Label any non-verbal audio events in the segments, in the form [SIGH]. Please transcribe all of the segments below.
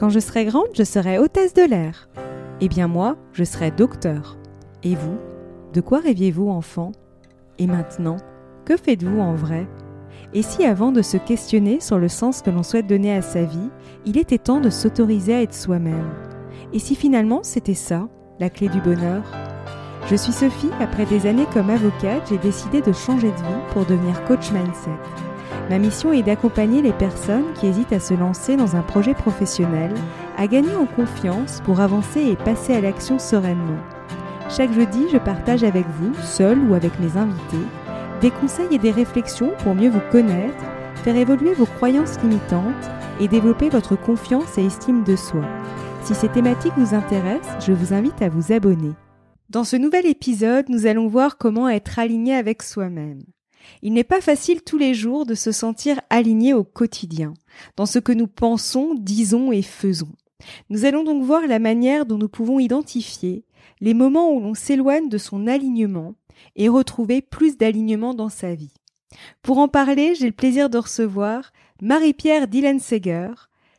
Quand je serai grande, je serai hôtesse de l'air. Eh bien moi, je serai docteur. Et vous? De quoi rêviez-vous enfant? Et maintenant, que faites-vous en vrai? Et si avant de se questionner sur le sens que l'on souhaite donner à sa vie, il était temps de s'autoriser à être soi-même? Et si finalement c'était ça, la clé du bonheur? Je suis Sophie, après des années comme avocate, j'ai décidé de changer de vie pour devenir coach mindset. Ma mission est d'accompagner les personnes qui hésitent à se lancer dans un projet professionnel, à gagner en confiance pour avancer et passer à l'action sereinement. Chaque jeudi, je partage avec vous, seul ou avec mes invités, des conseils et des réflexions pour mieux vous connaître, faire évoluer vos croyances limitantes et développer votre confiance et estime de soi. Si ces thématiques vous intéressent, je vous invite à vous abonner. Dans ce nouvel épisode, nous allons voir comment être aligné avec soi-même. Il n'est pas facile tous les jours de se sentir aligné au quotidien, dans ce que nous pensons, disons et faisons. Nous allons donc voir la manière dont nous pouvons identifier les moments où l'on s'éloigne de son alignement et retrouver plus d'alignement dans sa vie. Pour en parler, j'ai le plaisir de recevoir Marie-Pierre Dillenseger,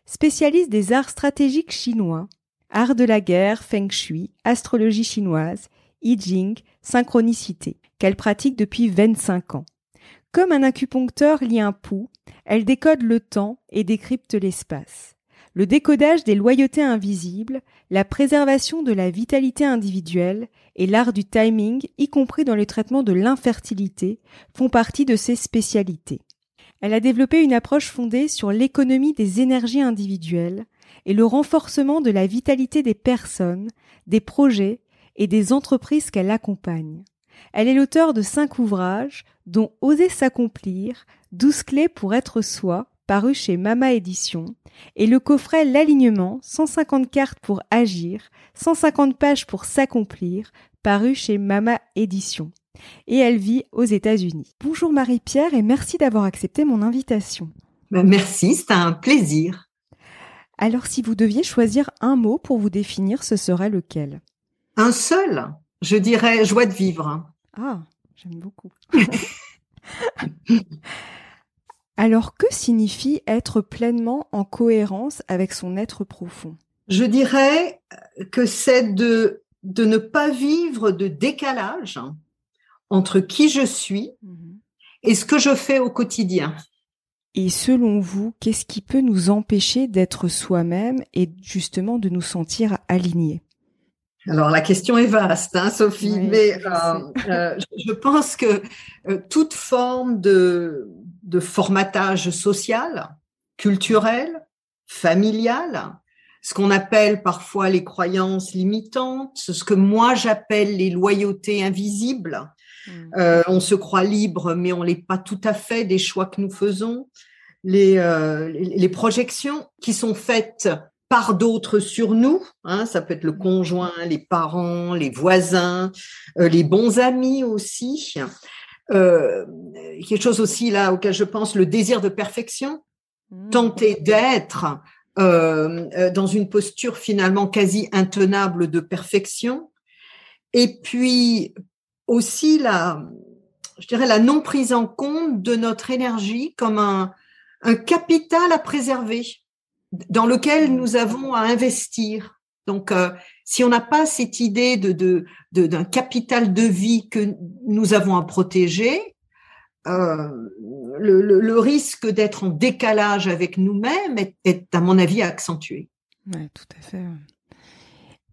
spécialiste des arts stratégiques chinois, art de la guerre, feng shui, astrologie chinoise, I synchronicité, qu'elle pratique depuis 25 ans. Comme un acupuncteur lit un pouls, elle décode le temps et décrypte l'espace. Le décodage des loyautés invisibles, la préservation de la vitalité individuelle et l'art du timing, y compris dans le traitement de l'infertilité, font partie de ses spécialités. Elle a développé une approche fondée sur l'économie des énergies individuelles et le renforcement de la vitalité des personnes, des projets et des entreprises qu'elle accompagne. Elle est l'auteur de cinq ouvrages, dont Oser s'accomplir, 12 clés pour être soi, paru chez Mama Édition, et le coffret L'alignement, 150 cartes pour agir, 150 pages pour s'accomplir, paru chez Mama Édition. Et elle vit aux États-Unis. Bonjour Marie-Pierre et merci d'avoir accepté mon invitation. Ben, merci, c'est un plaisir. Alors si vous deviez choisir un mot pour vous définir, ce serait lequel? Un seul? Je dirais joie de vivre. Ah, j'aime beaucoup. [LAUGHS] Alors, que signifie être pleinement en cohérence avec son être profond? Je dirais que c'est de, de ne pas vivre de décalage entre qui je suis mhm. et ce que je fais au quotidien. Et selon vous, qu'est-ce qui peut nous empêcher d'être soi-même et justement de nous sentir alignés? Alors la question est vaste, hein, Sophie, mais euh, euh, je pense que euh, toute forme de, de formatage social, culturel, familial, ce qu'on appelle parfois les croyances limitantes, ce que moi j'appelle les loyautés invisibles. Mmh. on se croit libre, mais on l'est pas tout à fait des choix que nous faisons. Les, les projections qui sont faites par d'autres sur nous. Hein, ça peut être le conjoint, les parents, les voisins, euh, les bons amis aussi. Euh, quelque chose aussi là auquel je pense, le désir de perfection, mmh. tenter d'être euh, euh, dans une posture finalement quasi intenable de perfection. Et puis aussi la, je dirais la non prise en compte de notre énergie comme un, un capital à préserver dans lequel nous avons à investir. Donc, euh, si on n'a pas cette idée de, d'un capital de vie que nous avons à protéger, euh, le, risque d'être en décalage avec nous-mêmes est, à mon avis, accentué. Oui, tout à fait.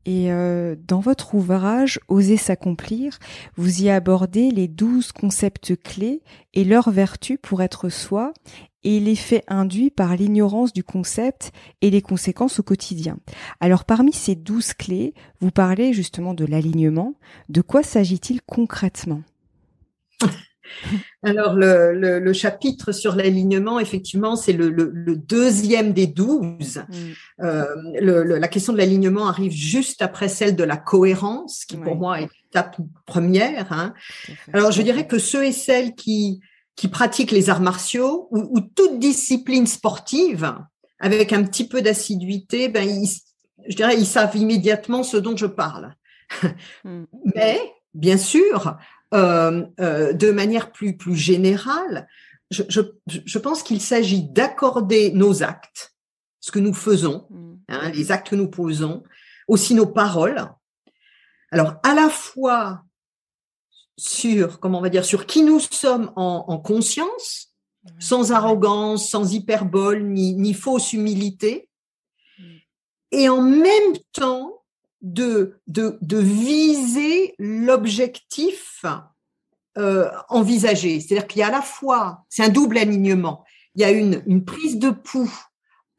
Et euh, dans votre ouvrage Oser s'accomplir, vous y abordez les douze concepts clés et leurs vertus pour être soi et l'effet induit par l'ignorance du concept et les conséquences au quotidien. Alors parmi ces douze clés, vous parlez justement de l'alignement. De quoi s'agit-il concrètement? [LAUGHS] Alors le, le, chapitre sur l'alignement, effectivement, c'est le, le, deuxième des douze. Mm. Euh, la question de l'alignement arrive juste après celle de la cohérence, qui pour moi est l'étape première. Hein. Alors je dirais que ceux et celles qui qui pratiquent les arts martiaux ou, toute discipline sportive avec un petit peu d'assiduité, ben je dirais ils savent immédiatement ce dont je parle. Hmm. Mais bien sûr, euh, euh, de manière plus plus générale, je, je, je pense qu'il s'agit d'accorder nos actes, ce que nous faisons, hmm. hein, les actes que nous posons, aussi nos paroles. Alors, à la fois sur, comment on va dire, sur qui nous sommes en, conscience, sans arrogance, sans hyperbole, ni, ni fausse humilité, et en même temps de, de, de viser l'objectif euh, envisagé. C'est-à-dire qu'il y a à la fois, c'est un double alignement, il y a une, une prise de pouls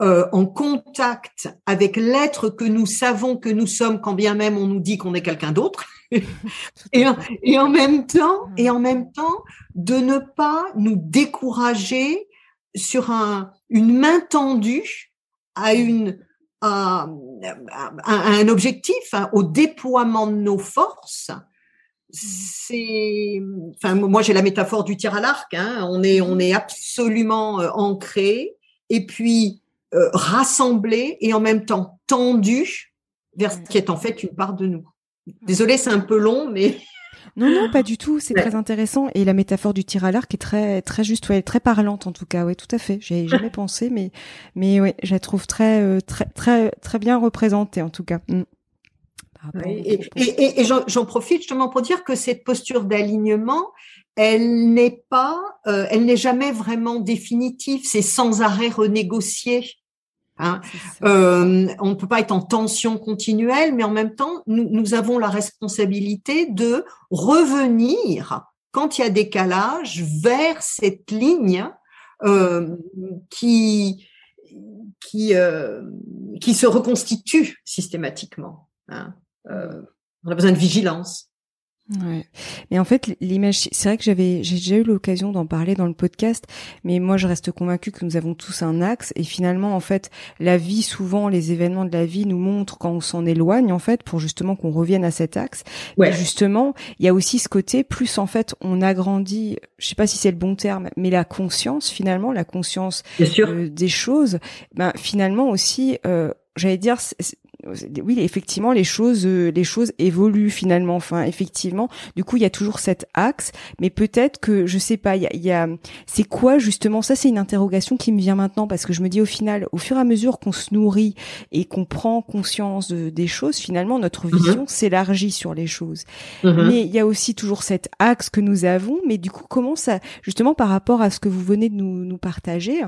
euh, en contact avec l'être que nous savons que nous sommes, quand bien même on nous dit qu'on est quelqu'un d'autre, [LAUGHS] et, et, en même temps, et en même temps, de ne pas nous décourager sur un, une main tendue à une à, un objectif, hein, au déploiement de nos forces. C'est, enfin, moi j'ai la métaphore du tir à l'arc. Hein, on est, on est absolument euh, ancré. Et puis euh, rassemblé et en même temps tendu vers ce qui est en fait une part de nous. Désolée, c'est un peu long, mais [LAUGHS] non, non, pas du tout. C'est très intéressant et la métaphore du tir à l'arc est très, très juste, ouais, très parlante en tout cas. Ouais, tout à fait. J'ai [LAUGHS] jamais pensé, mais, mais ouais, je la trouve très, euh, très, très, très bien représentée en tout cas. Mm. et, et, et j'en profite justement pour dire que cette posture d'alignement, elle n'est pas, euh, elle n'est jamais vraiment définitive. C'est sans arrêt renégocié. Hein. Euh, on ne peut pas être en tension continuelle, mais en même temps, nous, avons la responsabilité de revenir quand il y a décalage vers cette ligne euh, qui qui euh, qui se reconstitue systématiquement. Hein. on a besoin de vigilance. Ouais. Mais en fait, l'image, c'est vrai que j'avais, j'ai déjà eu l'occasion d'en parler dans le podcast, mais moi, je reste convaincue que nous avons tous un axe et finalement, en fait, la vie, souvent, les événements de la vie nous montrent quand on s'en éloigne, en fait, pour justement qu'on revienne à cet axe. Ouais. justement, il y a aussi ce côté, plus en fait, on agrandit, je sais pas si c'est le bon terme, mais la conscience, finalement, la conscience euh, des choses, ben, finalement aussi, euh, j'allais dire, oui, effectivement, les choses, euh, les choses évoluent finalement. Enfin, effectivement, du coup, il y a toujours cet axe, mais peut-être que je sais pas. Il y a, c'est quoi justement Ça, c'est une interrogation qui me vient maintenant parce que je me dis au final, au fur et à mesure qu'on se nourrit et qu'on prend conscience des choses, finalement, notre mm-hmm. vision s'élargit sur les choses. Mm-hmm. Mais il y a aussi toujours cet axe que nous avons. Mais du coup, comment ça, justement, par rapport à ce que vous venez de nous, nous partager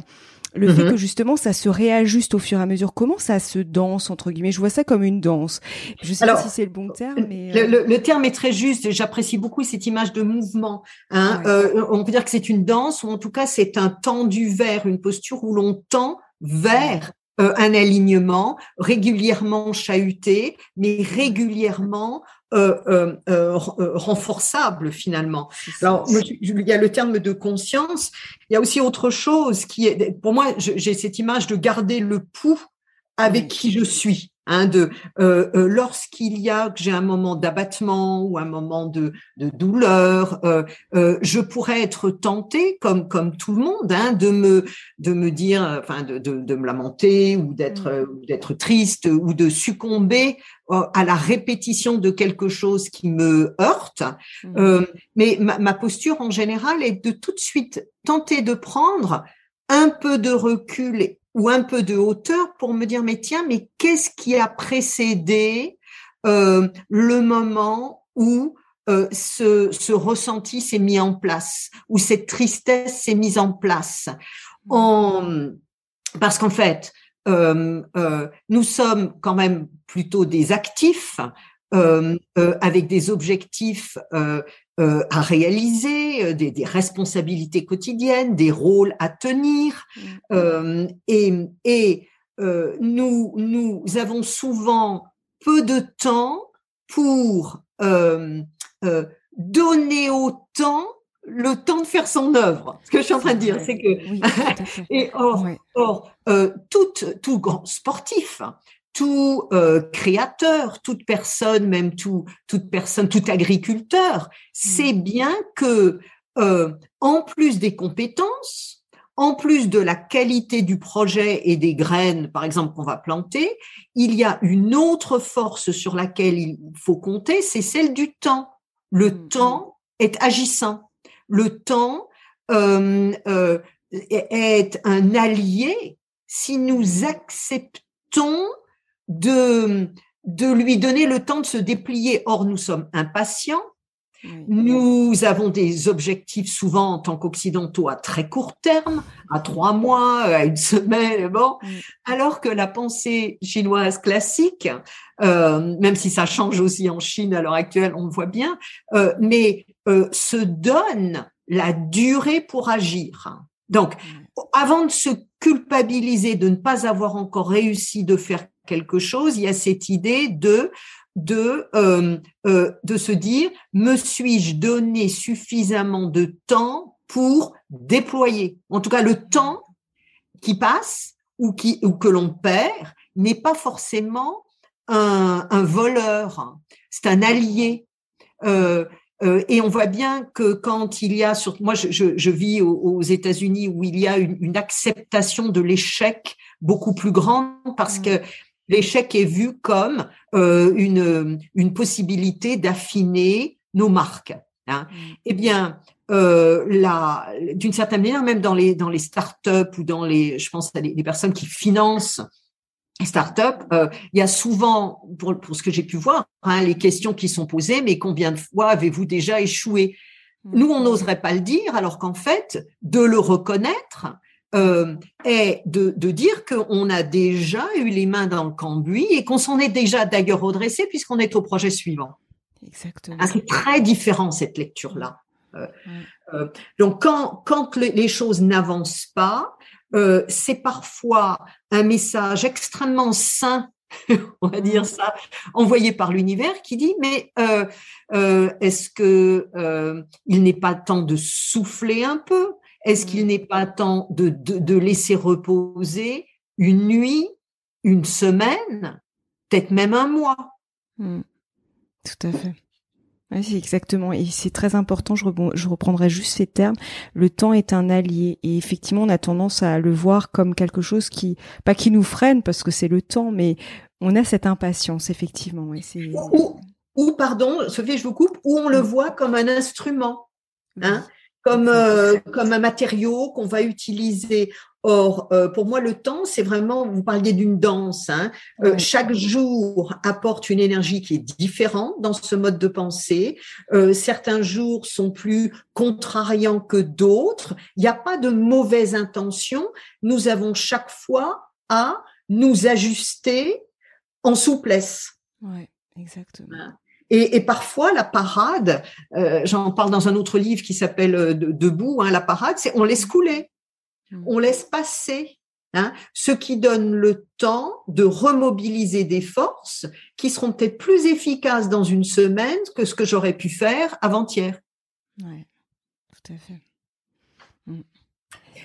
le fait mhm. que justement ça se réajuste au fur et à mesure. Comment ça se danse entre guillemets? Je vois ça comme une danse. Je sais pas si c'est le bon terme, mais euh, le, terme est très juste. J'apprécie beaucoup cette image de mouvement. Hein. Euh, on peut dire que c'est une danse ou en tout cas c'est un tendu vers une posture où l'on tend vers euh, un alignement régulièrement chahuté, mais régulièrement euh, euh, euh, renforçable finalement. Alors, il y a le terme de conscience. Il y a aussi autre chose qui est, pour moi, j'ai cette image de garder le pouls avec qui je suis. Hein, de euh, euh, lorsqu'il y a que j'ai un moment d'abattement ou un moment de, de douleur, euh, euh, je pourrais être tentée, comme comme tout le monde, hein, de me de me dire, enfin de, de, de me lamenter ou d'être mmh. d'être triste ou de succomber à la répétition de quelque chose qui me heurte. Mmh. mais ma, ma posture en général est de tout de suite tenter de prendre un peu de recul ou un peu de hauteur pour me dire mais tiens mais qu'est-ce qui a précédé euh, le moment où euh, ce, ce, ressenti s'est mis en place où cette tristesse s'est mise en place? Mmh. parce qu'en fait euh, euh, nous sommes quand même plutôt des actifs euh, euh, avec des objectifs euh, à réaliser, des, des, responsabilités quotidiennes, des rôles à tenir. Mm. Et, et nous, nous avons souvent peu de temps pour donner au temps le temps de faire son œuvre. Ce que je suis en train de dire, c'est que [LAUGHS] et or, or tout, tout grand sportif tout euh, créateur, toute personne, même tout, toute personne, tout agriculteur, sait mmh. bien que euh, en plus des compétences, en plus de la qualité du projet et des graines, par exemple, qu'on va planter, il y a une autre force sur laquelle il faut compter, c'est celle du temps. Le mmh. temps est agissant. Le temps euh, euh est un allié si nous acceptons de, de lui donner le temps de se déplier. Or, nous sommes impatients. Nous avons des objectifs souvent en tant qu'occidentaux à très court terme, à trois mois, à une semaine, bon. Alors que la pensée chinoise classique, euh, même si ça change aussi en Chine à l'heure actuelle, on le voit bien, euh, mais euh, se donne la durée pour agir. Donc, avant de se culpabiliser de ne pas avoir encore réussi de faire quelque chose, il y a cette idée de de euh, euh, de se dire me suis-je donné suffisamment de temps pour déployer? En tout cas le temps qui passe ou qui ou que l'on perd n'est pas forcément un, un voleur c'est un allié euh, euh, et on voit bien que quand il y a, sur, moi je, je, je vis aux, États-Unis où il y a une, une acceptation de l'échec beaucoup plus grande parce mmh. que l'échec est vu comme euh, une, une possibilité d'affiner nos marques. Hein. Mm. Eh bien, euh, d'une certaine manière, même dans les dans les startups ou dans les, je pense à les, personnes qui financent les startups, euh, il y a souvent, pour, pour ce que j'ai pu voir, hein, les questions qui sont posées, mais combien de fois avez-vous déjà échoué? Mm. Nous, on n'oserait pas le dire, alors qu'en fait, de le reconnaître, euh, est de, de dire qu'on a déjà eu les mains dans le cambouis et qu'on s'en est déjà d'ailleurs redressé puisqu'on est au projet suivant. Exactement. Ah, c'est très différent cette lecture-là. Euh, euh, donc quand, quand les choses n'avancent pas, euh, c'est parfois un message extrêmement sain, [LAUGHS] on va dire ça, envoyé par l'univers qui dit mais euh, euh, est-ce que il n'est pas temps de souffler un peu? Est-ce qu'il mm. n'est pas temps de, de, laisser reposer une nuit, une semaine, peut-être même un mois? Mm. Tout à fait. Oui, exactement. Et c'est très important, je, je reprendrai juste ces termes. Le temps est un allié. Et effectivement, on a tendance à le voir comme quelque chose qui, pas qui nous freine, parce que c'est le temps, mais on a cette impatience, effectivement. ou, ou, pardon, Sophie, je vous coupe, ou on le mm. voit comme un instrument. Hein? Comme euh, comme un matériau qu'on va utiliser. Or, euh, pour moi, le temps, c'est vraiment, vous parliez d'une danse. Hein, euh, chaque jour apporte une énergie qui est différente dans ce mode de pensée. certains jours sont plus contrariants que d'autres. Il n'y a pas de mauvaise intention. Nous avons chaque fois à nous ajuster en souplesse. Ouais, exactement. Hein. Et, et, parfois, la parade, euh, j'en parle dans un autre livre qui s'appelle euh, Debout, hein, la parade, c'est on laisse couler, mmh. on laisse passer, hein, ce qui donne le temps de remobiliser des forces qui seront peut-être plus efficaces dans une semaine que ce que j'aurais pu faire avant-hier. Oui, tout à fait. Mmh.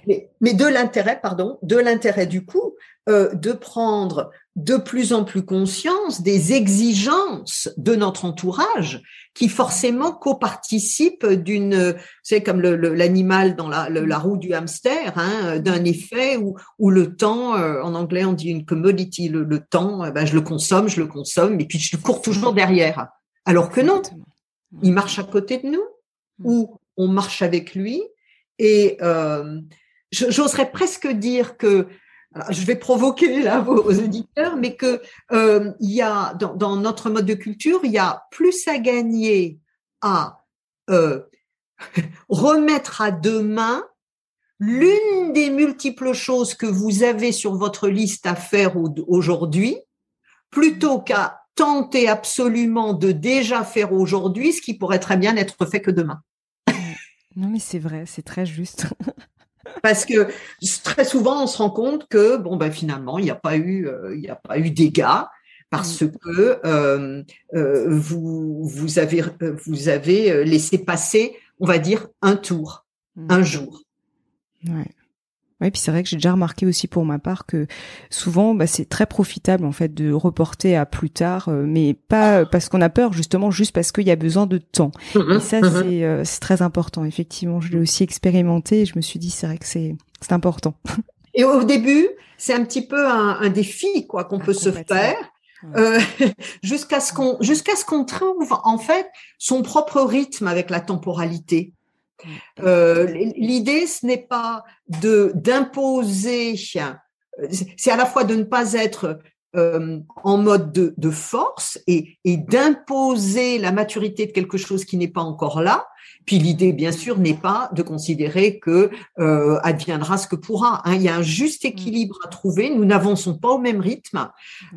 Mais, mais, de l'intérêt, pardon, de l'intérêt du coup, euh, de prendre de plus en plus conscience des exigences de notre entourage qui forcément coparticipent d'une, c'est comme l'animal dans la, la, roue du hamster, hein, d'un effet où, où le temps, euh, en anglais on dit une commodity, le, temps, eh ben, je le consomme, je le consomme, et puis je cours toujours derrière. Alors que non, il marche à côté de nous ou on marche avec lui. Et euh, j'oserais presque dire que je vais provoquer là vos, auditeurs, mais que euh, il y a dans, notre mode de culture, il y a plus à gagner à euh, [LAUGHS] remettre à demain l'une des multiples choses que vous avez sur votre liste à faire aujourd'hui, plutôt qu'à tenter absolument de déjà faire aujourd'hui ce qui pourrait très bien être fait que demain. Non mais c'est vrai, c'est très juste. [LAUGHS] Parce que très souvent, on se rend compte que bon ben finalement, il n'y a pas eu, euh, il n'y a pas eu dégâts parce mm. que euh, euh, vous vous avez vous avez laissé passer, on va dire, un tour, mm. un jour. Ouais. Oui, puis c'est vrai que j'ai déjà remarqué aussi pour ma part que souvent, bah, c'est très profitable en fait de reporter à plus tard, euh, mais pas parce qu'on a peur, justement, juste parce qu'il y a besoin de temps. Mm-hmm. et ça, mm-hmm. euh, c'est très important. Effectivement, je l'ai aussi expérimenté. Et je me suis dit, c'est vrai que c'est c'est important. [LAUGHS] Et au début, c'est un petit peu un, un défi quoi qu'on ah, peut se faire. Euh, [LAUGHS] jusqu'à ce qu'on jusqu'à ce qu'on trouve en fait son propre rythme avec la temporalité. Euh, l'idée, ce n'est pas de d'imposer, c'est à la fois de ne pas être euh, en mode de, force et, d'imposer la maturité de quelque chose qui n'est pas encore là. Puis l'idée, bien sûr, n'est pas de considérer que euh, adviendra ce que pourra. Hein. Il y a un juste mm. équilibre à trouver. Nous n'avançons pas au même rythme,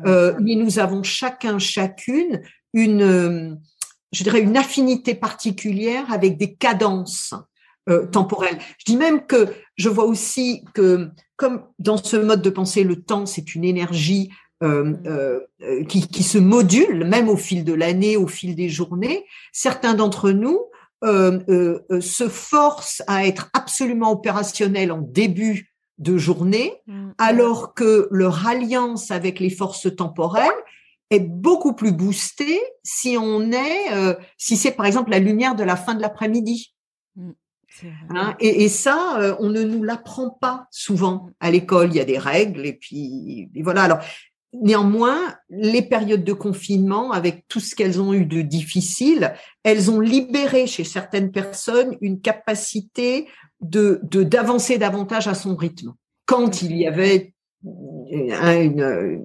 euh, mais nous avons chacun, chacune une, je dirais, une affinité particulière avec des cadences temporelles. Je dis même que je vois aussi que, comme dans ce mode de pensée, le temps, c'est une énergie euh, euh, qui, qui, se modulent même au fil de l'année, au fil des journées. Certains d'entre nous euh, euh se forcent à être absolument opérationnels en début de journée, mm. alors que leur alliance avec les forces temporelles est beaucoup plus boostée si on est, si c'est par exemple la lumière de la fin de l'après-midi. Mm. Hein, et, et, ça, on ne nous l'apprend pas souvent à l'école. Il y a des règles et puis et voilà. Alors, Néanmoins, les périodes de confinement, avec tout ce qu'elles ont eu de difficile, elles ont libéré chez certaines personnes une capacité de d'avancer davantage à son rythme. Quand il y avait une,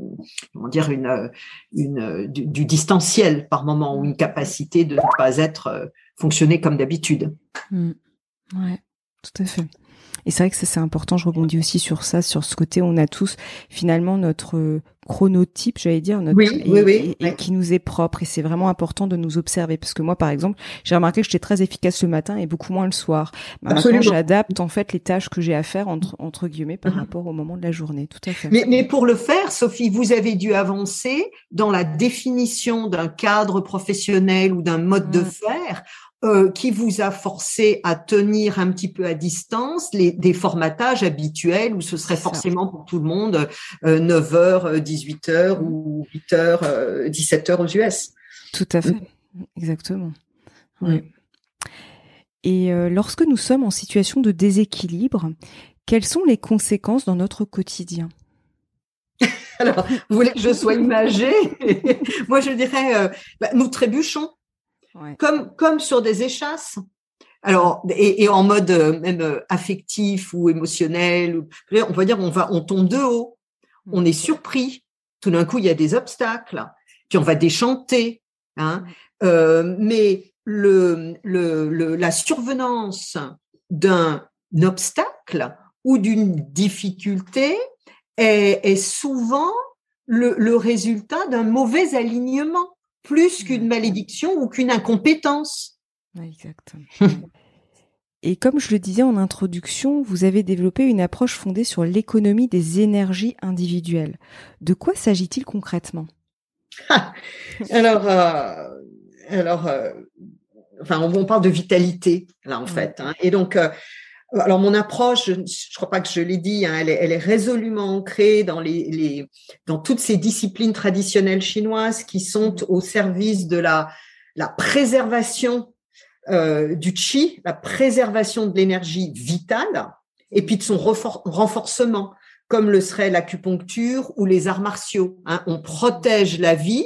comment dire une, une du, distanciel par moment ou une capacité de ne pas être euh, fonctionner comme d'habitude. Mmh. Ouais, tout à fait. Et c'est vrai que c'est important, je rebondis aussi sur ça, sur ce côté, on a tous finalement notre chronotype, j'allais dire, notre, et, qui nous est propre. Et c'est vraiment important de nous observer. Parce que moi, par exemple, j'ai remarqué que j'étais très efficace le matin et beaucoup moins le soir. Maintenant, j'adapte en fait les tâches que j'ai à faire entre, entre guillemets par mhm. rapport au moment de la journée. Tout à fait. Mais, mais pour le faire, Sophie, vous avez dû avancer dans la définition d'un cadre professionnel ou d'un mode de mm. faire euh, qui vous a forcé à tenir un petit peu à distance les, des formatages habituels où ce serait forcément pour tout le monde 9h, 18h ou 8h, 17h aux US. Tout à fait, mm. exactement. Oui. Et euh, lorsque nous sommes en situation de déséquilibre, quelles sont les conséquences dans notre quotidien? [LAUGHS] Alors, vous voulez que je sois imagée? [LAUGHS] Moi, je dirais, euh, bah, nous trébuchons comme, comme sur des échasses. Alors, et, en mode euh, même euh, affectif ou émotionnel, on va dire on va, on tombe de haut, on est surpris. Tout d'un coup, il y a des obstacles, puis on va déchanter. Hein. Euh, mais le, le, la survenance d'un obstacle ou d'une difficulté est, est souvent le, le résultat d'un mauvais alignement plus qu'une malédiction ou qu'une incompétence. Exactement. Et comme je le disais en introduction, vous avez développé une approche fondée sur l'économie des énergies individuelles. De quoi s'agit-il concrètement? Alors, euh, alors, euh, enfin, on, parle de vitalité là en fait. Hein. Et donc, euh, alors mon approche, je ne crois pas que je l'ai dit, hein, elle, est, résolument ancrée dans les, dans toutes ces disciplines traditionnelles chinoises qui sont au service de la la préservation euh, du chi, la préservation de l'énergie vitale, et puis de son renforcement, comme le serait l'acupuncture ou les arts martiaux. Hein. On protège la vie,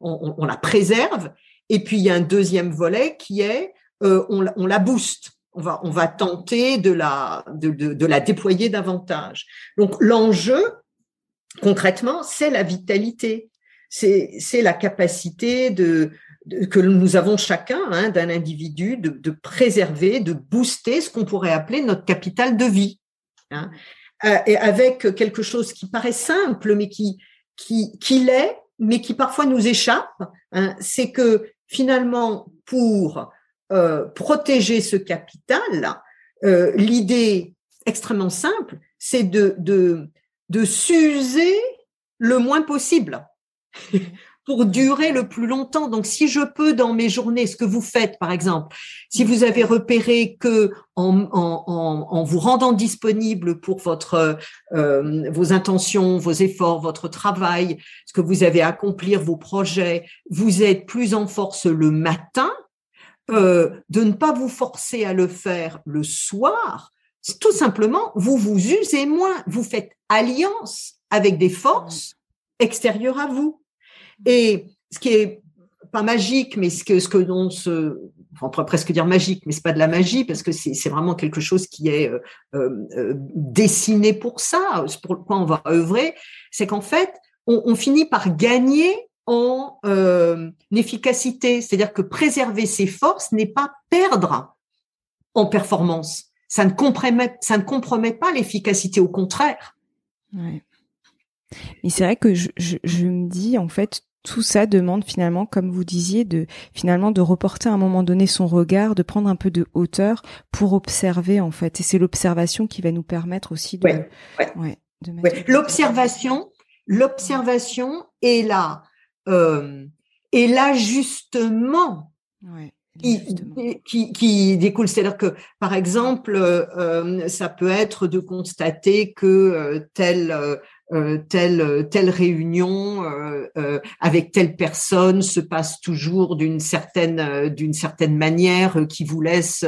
on, la préserve, et puis il y a un deuxième volet qui est euh, on, on la booste on va, on va tenter de la, de, de, la déployer davantage. Donc l'enjeu, concrètement, c'est la vitalité, c'est la capacité de, que nous avons chacun hein, d'un individu de, de, préserver, de booster ce qu'on pourrait appeler notre capital de vie. Hein, euh, et avec quelque chose qui paraît simple, mais qui, qui, qui l'est, mais qui parfois nous échappe, hein, c'est que finalement, pour euh, protéger ce capital, euh, l'idée extrêmement simple, c'est de, de, de s'user le moins possible [LAUGHS] pour durer le plus longtemps. Donc, si je peux dans mes journées, ce que vous faites, par exemple, si vous avez repéré que en, en, en vous rendant disponible pour votre euh, vos intentions, vos efforts, votre travail, ce que vous avez à accomplir, vos projets, vous êtes plus en force le matin, euh, de ne pas vous forcer à le faire le soir, tout simplement, vous vous usez moins, vous faites alliance avec des forces extérieures à vous. Et ce qui est pas magique, mais ce que ce que l'on se, on pourrait presque dire magique, mais c'est pas de la magie parce que c'est vraiment quelque chose qui est euh, euh, dessiné pour ça, pour quoi on va œuvrer, c'est qu'en fait, on, finit par gagner en euh, efficacité. C'est-à-dire que préserver ses forces n'est pas perdre en performance. Ça ne compromet, ça ne compromet pas l'efficacité, au contraire. Ouais. Mais c'est vrai que je, je, me dis, en fait, tout ça demande finalement, comme vous disiez, de finalement de reporter à un moment donné son regard, de prendre un peu de hauteur pour observer en fait. Et c'est l'observation qui va nous permettre aussi de. Ouais, ouais. L'observation, l'observation est là, euh, est l'ajustement. Qui, qui, qui, découle. C'est-à-dire que, par exemple, euh, ça peut être de constater que euh, tel euh, telle telle réunion euh, euh, avec telle personne se passe toujours d'une certaine d'une certaine manière qui vous laisse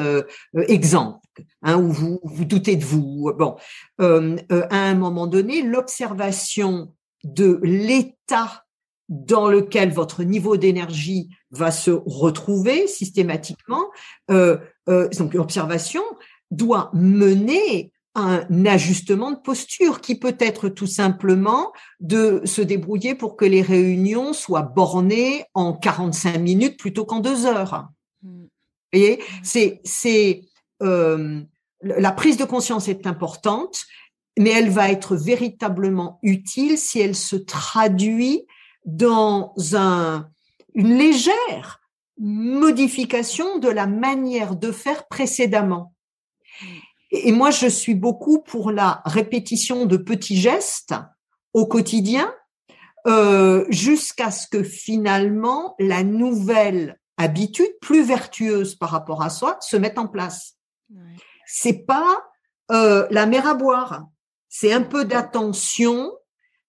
exemple hein, où vous vous doutez de vous bon à un moment donné l'observation de l'état dans lequel votre niveau d'énergie va se retrouver systématiquement donc l'observation doit mener un ajustement de posture qui peut être tout simplement de se débrouiller pour que les réunions soient bornées en 45 minutes plutôt qu'en deux heures. Mmh. Vous voyez, mmh. c'est c'est euh, la prise de conscience est importante, mais elle va être véritablement utile si elle se traduit dans un une légère modification de la manière de faire précédemment. Et moi, je suis beaucoup pour la répétition de petits gestes au quotidien, euh, jusqu'à ce que finalement la nouvelle habitude, plus vertueuse par rapport à soi, se mette en place. C'est pas euh, la mer à boire, c'est un peu d'attention,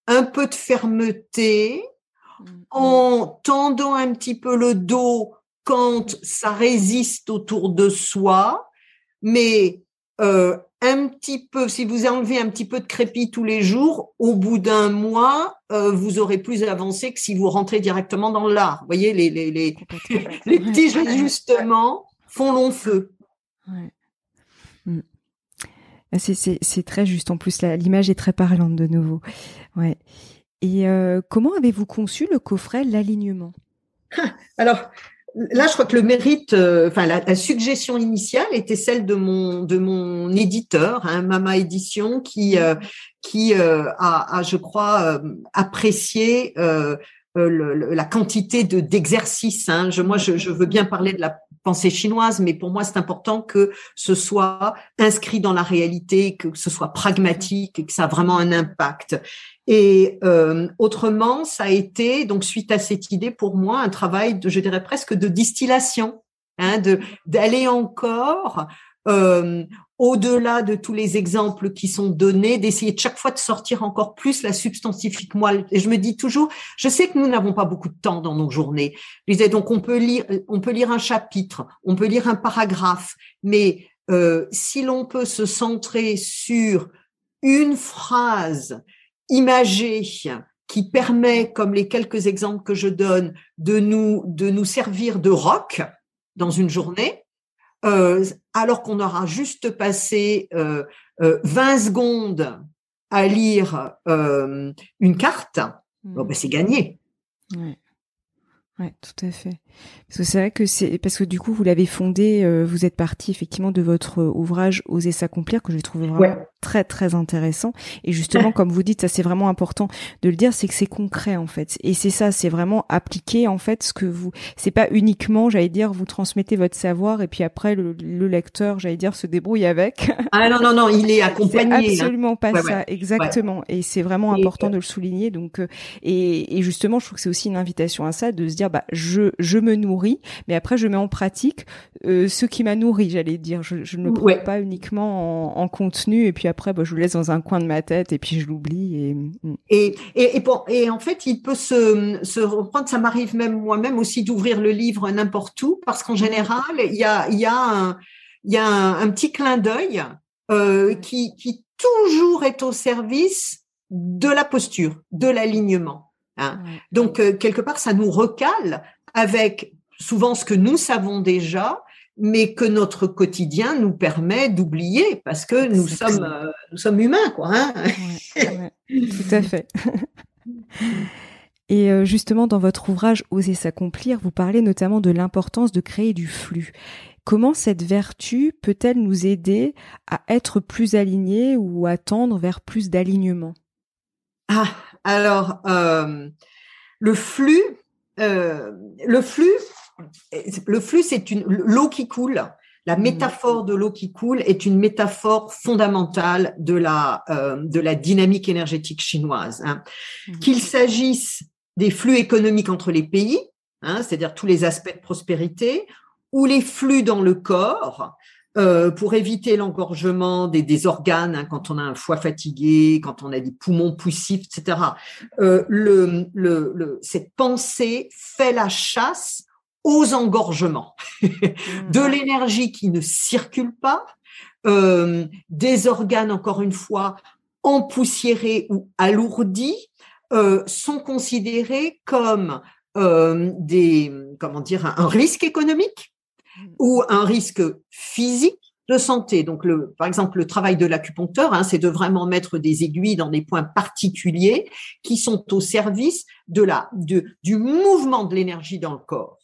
un peu de fermeté. En tendant un petit peu le dos quand ça résiste autour de soi, mais euh, un petit peu, si vous enlevez un petit peu de crépi tous les jours, au bout d'un mois, euh, vous aurez plus avancé que si vous rentrez directement dans l'art. Vous voyez, les, les, les, [LAUGHS] les petits ajustements font long feu. Mm. Ah, c'est très juste. En plus, l'image est très parlante de nouveau. Ouais. Et euh, comment avez-vous conçu le coffret L'alignement? Alors, Là, je crois que le mérite, euh, enfin la, suggestion initiale était celle de mon de mon éditeur, hein, Mama Édition, qui euh, qui euh, a, je crois, apprécié la quantité de d'exercices. Hein. Je, moi, je, je, veux bien parler de la pensée chinoise, mais pour moi, c'est important que ce soit inscrit dans la réalité, que ce soit pragmatique et que ça a vraiment un impact. Et euh, autrement, ça a été donc suite à cette idée pour moi un travail de, je dirais presque de distillation, hein, d'aller encore euh, au-delà de tous les exemples qui sont donnés, d'essayer de chaque fois de sortir encore plus la substantifique moelle. Et je me dis toujours, je sais que nous n'avons pas beaucoup de temps dans nos journées. Je disais donc on peut lire, on peut lire un chapitre, on peut lire un paragraphe, mais euh, si l'on peut se centrer sur une phrase imagée qui permet, comme les quelques exemples que je donne, de nous de nous servir de rock dans une journée, euh, alors qu'on aura juste passé euh, 20 euh, secondes à lire euh, une carte, bon, ben, c'est gagné. Ouais. Ouais. tout à fait. Parce que c'est vrai que c'est parce que du coup vous l'avez fondé, euh, vous êtes parti effectivement de votre ouvrage Oser s'accomplir que j'ai trouvé vraiment très très intéressant. Et justement, comme vous dites, ça c'est vraiment important de le dire, c'est que c'est concret en fait. Et c'est ça, c'est vraiment appliquer en fait ce que vous. C'est pas uniquement, j'allais dire, vous transmettez votre savoir et puis après le, lecteur, j'allais dire, se débrouille avec. Ah non non non, il est [LAUGHS] accompagné. C'est hein. absolument pas ça, exactement. Et c'est vraiment important de le souligner. Donc euh, et, et justement, je trouve que c'est aussi une invitation à ça, de se dire, bah je je me nourris, mais après je mets en pratique euh, ce qui m'a nourri, j'allais dire. Je, je ne le prends pas uniquement en, en contenu et puis après, bah, je le laisse dans un coin de ma tête et puis je l'oublie. Et... Mm. Et, et, et, bon, et en fait, il peut se, se reprendre. Ça m'arrive même moi-même aussi d'ouvrir le livre n'importe où parce qu'en général, il y a, il y a, un, il y a un, petit clin d'œil euh, qui, qui toujours est au service de la posture, de l'alignement. Hein. Donc, euh, quelque part, ça nous recale avec souvent ce que nous savons déjà mais que notre quotidien nous permet d'oublier parce que nous sommes, euh, nous sommes humains, quoi. Hein [LAUGHS] tout à fait. Et euh, justement, dans votre ouvrage Oser s'accomplir, vous parlez notamment de l'importance de créer du flux. Comment cette vertu peut-elle nous aider à être plus alignés ou à tendre vers plus d'alignement? Ah, alors euh, le flux, euh, le flux, le flux, c'est une l'eau qui coule. La mmh. métaphore de l'eau qui coule est une métaphore fondamentale de la de la dynamique énergétique chinoise. Hein. Mmh. Qu'il s'agisse des flux économiques entre les pays, hein, c'est-à-dire tous les aspects de prospérité, ou les flux dans le corps, euh, pour éviter l'engorgement des, des, organes hein, quand on a un foie fatigué, quand on a des poumons poussifs, etc. Euh, le, le, le, cette pensée fait la chasse aux engorgements, [LAUGHS] de mmh. l'énergie qui ne circule pas, euh, des organes encore une fois empoussiérés ou alourdis, euh, sont considérés comme euh, des comment dire un, risque économique ou un risque physique de santé. Donc, le, par exemple, le travail de l'acupuncteur, hein, c'est de vraiment mettre des aiguilles dans des points particuliers qui sont au service de la de, du mouvement de l'énergie dans le corps.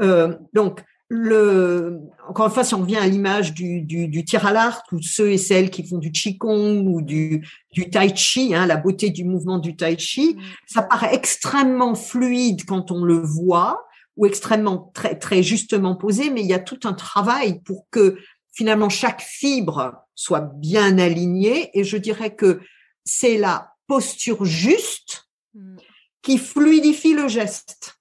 Euh, donc, le, encore une fois, si on revient à l'image du, du, tir à l'arc, ou ceux et celles qui font du qigong ou du, du tai chi, hein, la beauté du mouvement du tai chi, ça paraît extrêmement fluide quand on le voit ou extrêmement très très justement posé, mais il y a tout un travail pour que finalement chaque fibre soit bien alignée. Et je dirais que c'est la posture juste mm. qui fluidifie le geste.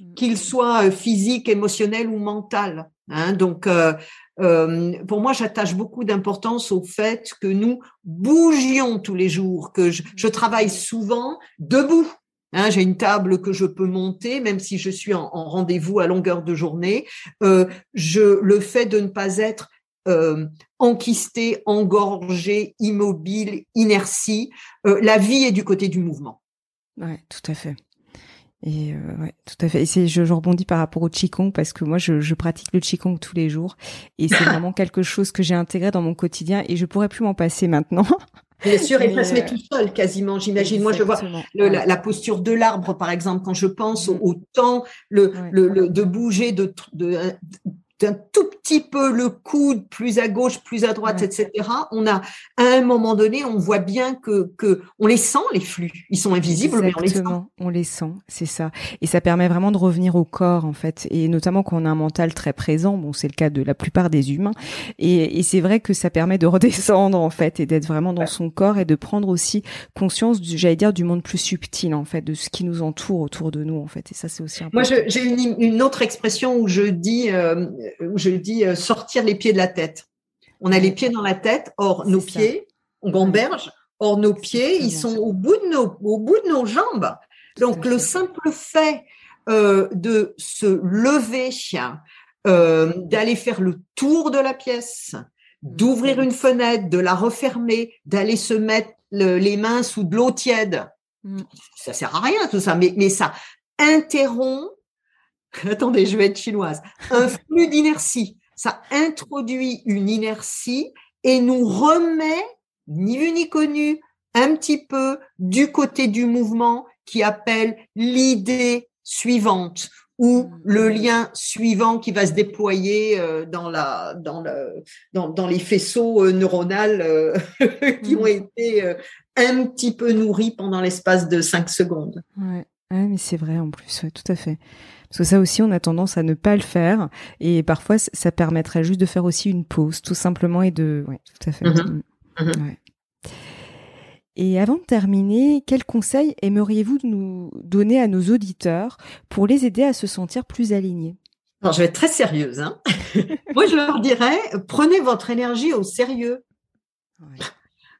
Mm. qu'il soit euh, physique, émotionnel ou mental. Hein. Donc, euh, euh, pour moi, j'attache beaucoup d'importance au fait que nous bougions tous les jours, que je, je travaille souvent debout. Hein, j'ai une table que je peux monter, même si je suis en, rendez-vous à longueur de journée. Euh, je le fait de ne pas être euh, enquisté, engorgé, immobile, inertie. la vie est du côté du mouvement. Ouais, tout à fait. Et euh, ouais, tout à fait. Et c'est, je, je, rebondis par rapport au qigong parce que moi, je, je pratique le qigong tous les jours et c'est [LAUGHS] vraiment quelque chose que j'ai intégré dans mon quotidien et je pourrais plus m'en passer maintenant. Bien sûr, et ça se met tout seul quasiment, j'imagine. Moi, je vois la, posture de l'arbre, par exemple, quand je pense au, mm. temps le, le, de bouger de, de, d'un tout petit peu le coude plus à gauche, plus à droite, etc. On a, à un moment donné, on voit bien que, que on les sent, les flux. Ils sont invisibles, mais on les sent. On les sent, c'est ça. Et ça permet vraiment de revenir au corps, en fait. Et notamment quand on a un mental très présent. Bon, c'est le cas de la plupart des humains. Et, et c'est vrai que ça permet de [LAUGHS] redescendre, en fait, et d'être vraiment dans son corps et de prendre aussi conscience, j'allais dire, du monde plus subtil, en fait, de ce qui nous entoure autour de nous, en fait. Et ça, c'est aussi important. Moi, j'ai une, une, autre expression où je dis, euh, où je dis euh, sortir les pieds de la tête. On a les pieds dans la tête, or nos pieds, on gamberge, or nos pieds, ils sont au bout de nos, au bout de nos jambes. Donc le simple fait euh, de se lever, euh, d'aller faire le tour de la pièce, d'ouvrir une fenêtre, de la refermer, d'aller se mettre les mains sous de l'eau tiède. Mm. Ça sert à rien tout ça, mais, mais ça interrompt [LAUGHS] attendez, je vais être chinoise, un flux d'inertie. Ça introduit une inertie et nous remet, ni vu ni connu, un petit peu du côté du mouvement qui appelle l'idée suivante ou mmh. le lien suivant qui va se déployer euh, dans la dans le dans, dans les faisceaux euh, neuronaux euh, [LAUGHS] qui ont mmh. été un petit peu nourris pendant l'espace de cinq secondes. Ouais. mais c'est vrai en plus, ouais, tout à fait. Parce que ça aussi, on a tendance à ne pas le faire. Et parfois, ça permettrait juste de faire aussi une pause, tout simplement, et de... Ouais, tout à fait. Mm-hmm. Mm. Mm-hmm. Et avant de terminer, quels conseils aimeriez-vous nous donner à nos auditeurs pour les aider à se sentir plus alignés? Alors, je vais être très sérieuse. Hein [LAUGHS] Moi, je leur dirais, prenez votre énergie au sérieux.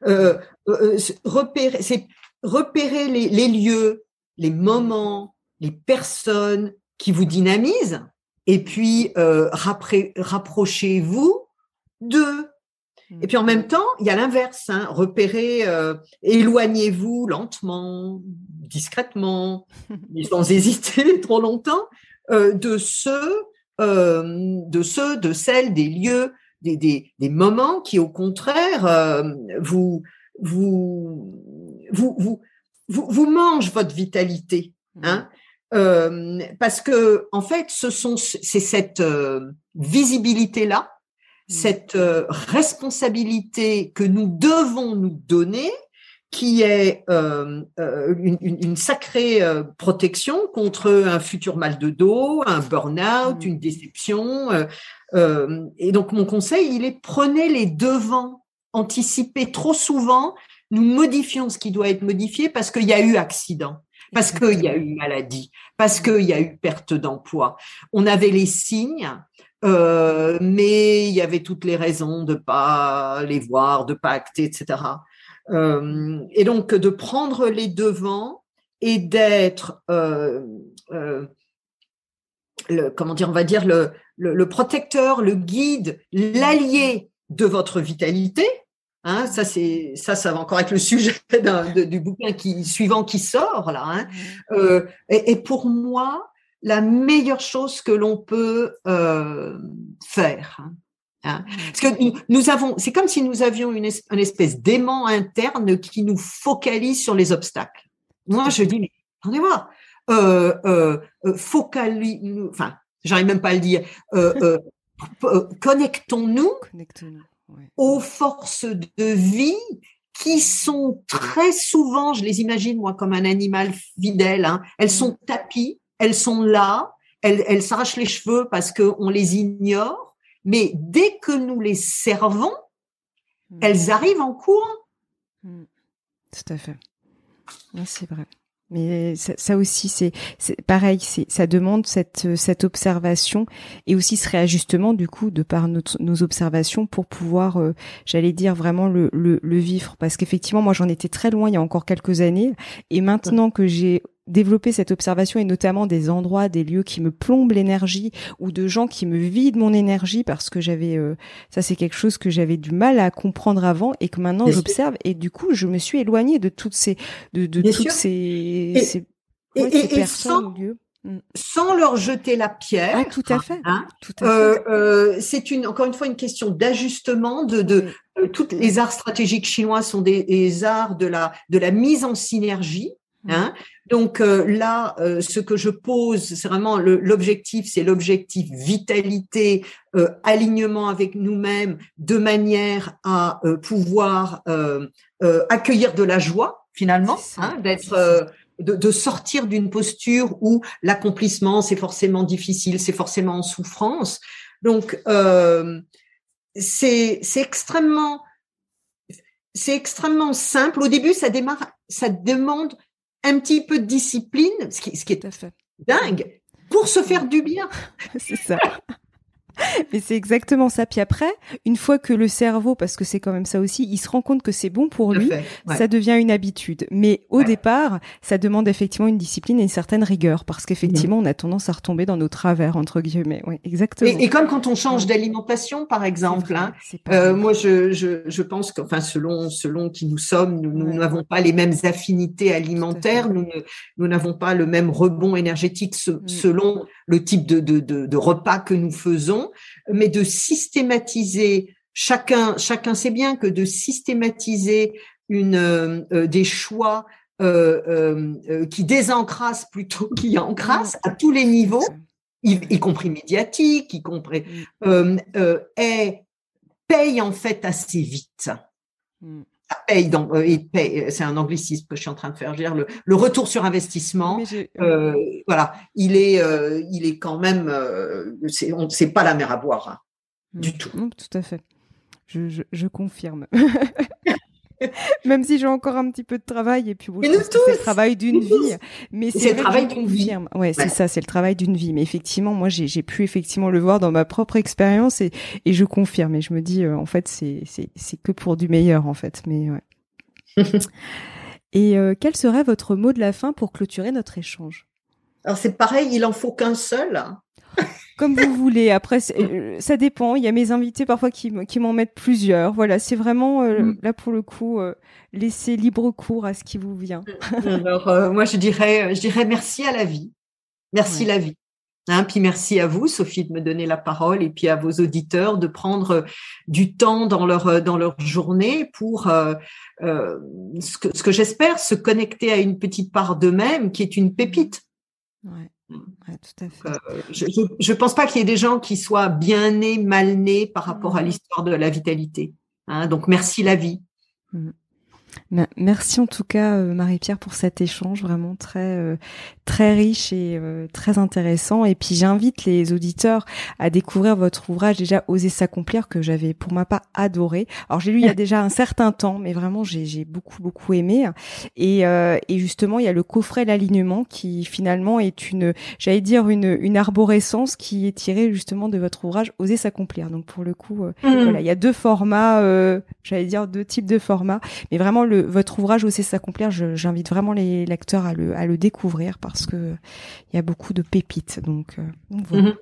Euh, euh, repérez, c'est repérer les, les lieux, les moments, les personnes, qui vous dynamise, et puis euh, rapprochez-vous d'eux. Et puis en même temps, il y a l'inverse, hein, repérez, euh, éloignez-vous lentement, discrètement, [LAUGHS] sans hésiter [LAUGHS] trop longtemps, euh, de ceux, de ceux, de celles, des lieux, des, des, des moments qui, au contraire, vous, vous, vous, vous, vous, vous mange votre vitalité. Hein euh, parce que en fait, ce sont c'est cette euh, visibilité là, mmh. cette euh, responsabilité que nous devons nous donner, qui est une, une, sacrée protection contre un futur mal de dos, un burn-out, mmh. une déception. et donc mon conseil, il est prenez les devants, anticipez trop souvent. Nous modifions ce qui doit être modifié parce qu'il y a eu accident parce qu'il y a eu maladie, parce qu'il y a eu perte d'emploi. On avait les signes, euh, mais il y avait toutes les raisons de pas les voir, de pas acter, etc. Euh, et donc de prendre les devants et d'être, euh, le, comment dire, on va dire le, le protecteur, le guide, l'allié de votre vitalité, Hein, ça c'est ça, ça va encore avec le sujet [LAUGHS] du bouquin qui suivant qui sort là. Hein. Euh, et, pour moi, la meilleure chose que l'on peut euh, faire. Hein, hein. Parce que nous, avons, c'est comme si nous avions une, espèce d'aimant interne qui nous focalise sur les obstacles. Moi, je dis, mais attendez voir, euh, euh, euh focalise, enfin, j'arrive même pas à le dire. Euh, connectons-nous. Connectons-nous aux forces de vie qui sont très souvent, je les imagine moi comme un animal fidèle, hein, elles sont mm. tapis, elles sont là, elles, s'arrachent les cheveux parce qu'on les ignore, mais dès que nous les servons, mm. elles arrivent en cours. Mm. Tout à fait. C'est vrai. Mais ça, aussi, c'est pareil, c'est ça demande cette cette observation et aussi ce réajustement du coup de par nos observations pour pouvoir, euh, j'allais dire vraiment le, le, le vivre. Parce qu'effectivement, moi, j'en étais très loin il y a encore quelques années, et maintenant que j'ai développer cette observation et notamment des endroits, des lieux qui me plombent l'énergie ou de gens qui me vident mon énergie parce que j'avais euh, ça c'est quelque chose que j'avais du mal à comprendre avant et que maintenant j'observe et du coup je me suis éloignée de toutes ces de, de toutes ces, ces, personnes lieux. Sans leur jeter la pierre. Ah, tout à fait. Hein, euh, euh, c'est une encore une fois une question d'ajustement de, de toutes les arts stratégiques chinois sont des, des, arts de la de la mise en synergie. Hein donc euh, là, euh, ce que je pose, c'est vraiment l'objectif, c'est l'objectif vitalité, euh, alignement avec nous-mêmes, de manière à pouvoir accueillir de la joie finalement, hein, d'être de, de, sortir d'une posture où l'accomplissement c'est forcément difficile, c'est forcément en souffrance. Donc c'est c'est extrêmement c'est extrêmement simple. Au début, ça démarre, ça demande un petit peu de discipline, ce qui, ce qui est dingue, pour se faire du bien. [LAUGHS] c'est ça. [LAUGHS] [LAUGHS] Mais c'est exactement ça. Puis après, une fois que le cerveau, parce que c'est quand même ça aussi, il se rend compte que c'est bon pour lui, ça devient une habitude. Mais au départ, ça demande effectivement une discipline et une certaine rigueur, parce qu'effectivement, on a tendance à retomber dans nos travers entre guillemets. Oui, exactement. Et, comme quand on change d'alimentation, par exemple. Hein, euh, moi, je, je, je pense que, enfin, selon selon qui nous sommes, nous n'avons pas les mêmes affinités alimentaires, nous n'avons pas le même rebond énergétique mm. selon le type de, de, de, de repas que nous faisons, mais de systématiser chacun, chacun sait bien que de systématiser une, euh, euh, des choix euh, euh, qui désencrassent plutôt [LAUGHS] qui encrassent à tous les niveaux, y, compris médiatique, y compris, mm. est, paye en fait assez vite. Mm paye, euh, paye c'est un anglicisme que je suis en train de faire. dire, le, le retour sur investissement, euh, voilà, il est, euh, il est quand même, euh, c'est pas la mer à boire hein, du mmh. tout. Mmh, tout à fait. Je, je, je confirme. [LAUGHS] [LAUGHS] Même si j'ai encore un petit peu de travail et puis c'est le travail d'une vie. Mais c'est le travail d'une vie. Ouais, c'est ça, c'est le travail d'une vie. Mais effectivement, moi, j'ai pu effectivement le voir dans ma propre expérience et, et je confirme. Et je me dis, euh, en fait, c'est c'est que pour du meilleur, en fait. Mais ouais. [LAUGHS] et euh, quel serait votre mot de la fin pour clôturer notre échange? Alors c'est pareil, il en faut qu'un seul [LAUGHS] comme vous voulez. Après, euh, ça dépend. Il y a mes invités parfois qui, qui m'en mettent plusieurs. Voilà, c'est vraiment euh, mm. là pour le coup euh, laisser libre cours à ce qui vous vient. Alors moi, je dirais, je dirais merci à la vie, merci la vie. Hein, puis merci à vous, Sophie, de me donner la parole et puis à vos auditeurs de prendre du temps dans leur dans leur journée pour euh, euh, ce que, ce que j'espère se connecter à une petite part d'eux-mêmes qui est une pépite. Ouais. Tout à fait. Euh, je ne pense pas qu'il y ait des gens qui soient bien nés, mal nés par rapport à l'histoire de la vitalité. Hein, donc merci la vie. Mmh. Merci en tout cas euh, Marie-Pierre pour cet échange vraiment très euh, très riche et euh, très intéressant et puis j'invite les auditeurs à découvrir votre ouvrage déjà Oser s'accomplir que j'avais pour ma part adoré. Alors j'ai lu il y a [LAUGHS] déjà un certain temps mais vraiment j'ai beaucoup beaucoup aimé et et justement il y a le coffret l'alignement qui finalement est une j'allais dire une une arborescence qui est tirée justement de votre ouvrage Oser s'accomplir. Donc pour le coup mmh. voilà, il y a deux formats j'allais dire deux types de formats mais vraiment le, votre ouvrage aussi s'accomplir, j'invite vraiment les lecteurs à le, à le découvrir parce que il y a beaucoup de pépites. Donc, euh, mhm.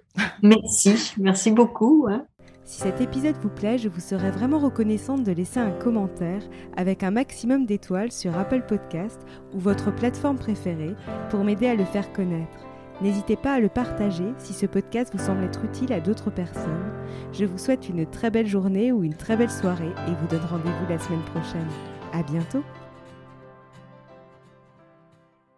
Merci, merci beaucoup. Hein. Si cet épisode vous plaît, je vous serais vraiment reconnaissante de laisser un commentaire avec un maximum d'étoiles sur Apple Podcast ou votre plateforme préférée pour m'aider à le faire connaître. N'hésitez pas à le partager si ce podcast vous semble être utile à d'autres personnes. Je vous souhaite une très belle journée ou une très belle soirée et vous donne rendez-vous la semaine prochaine. À bientôt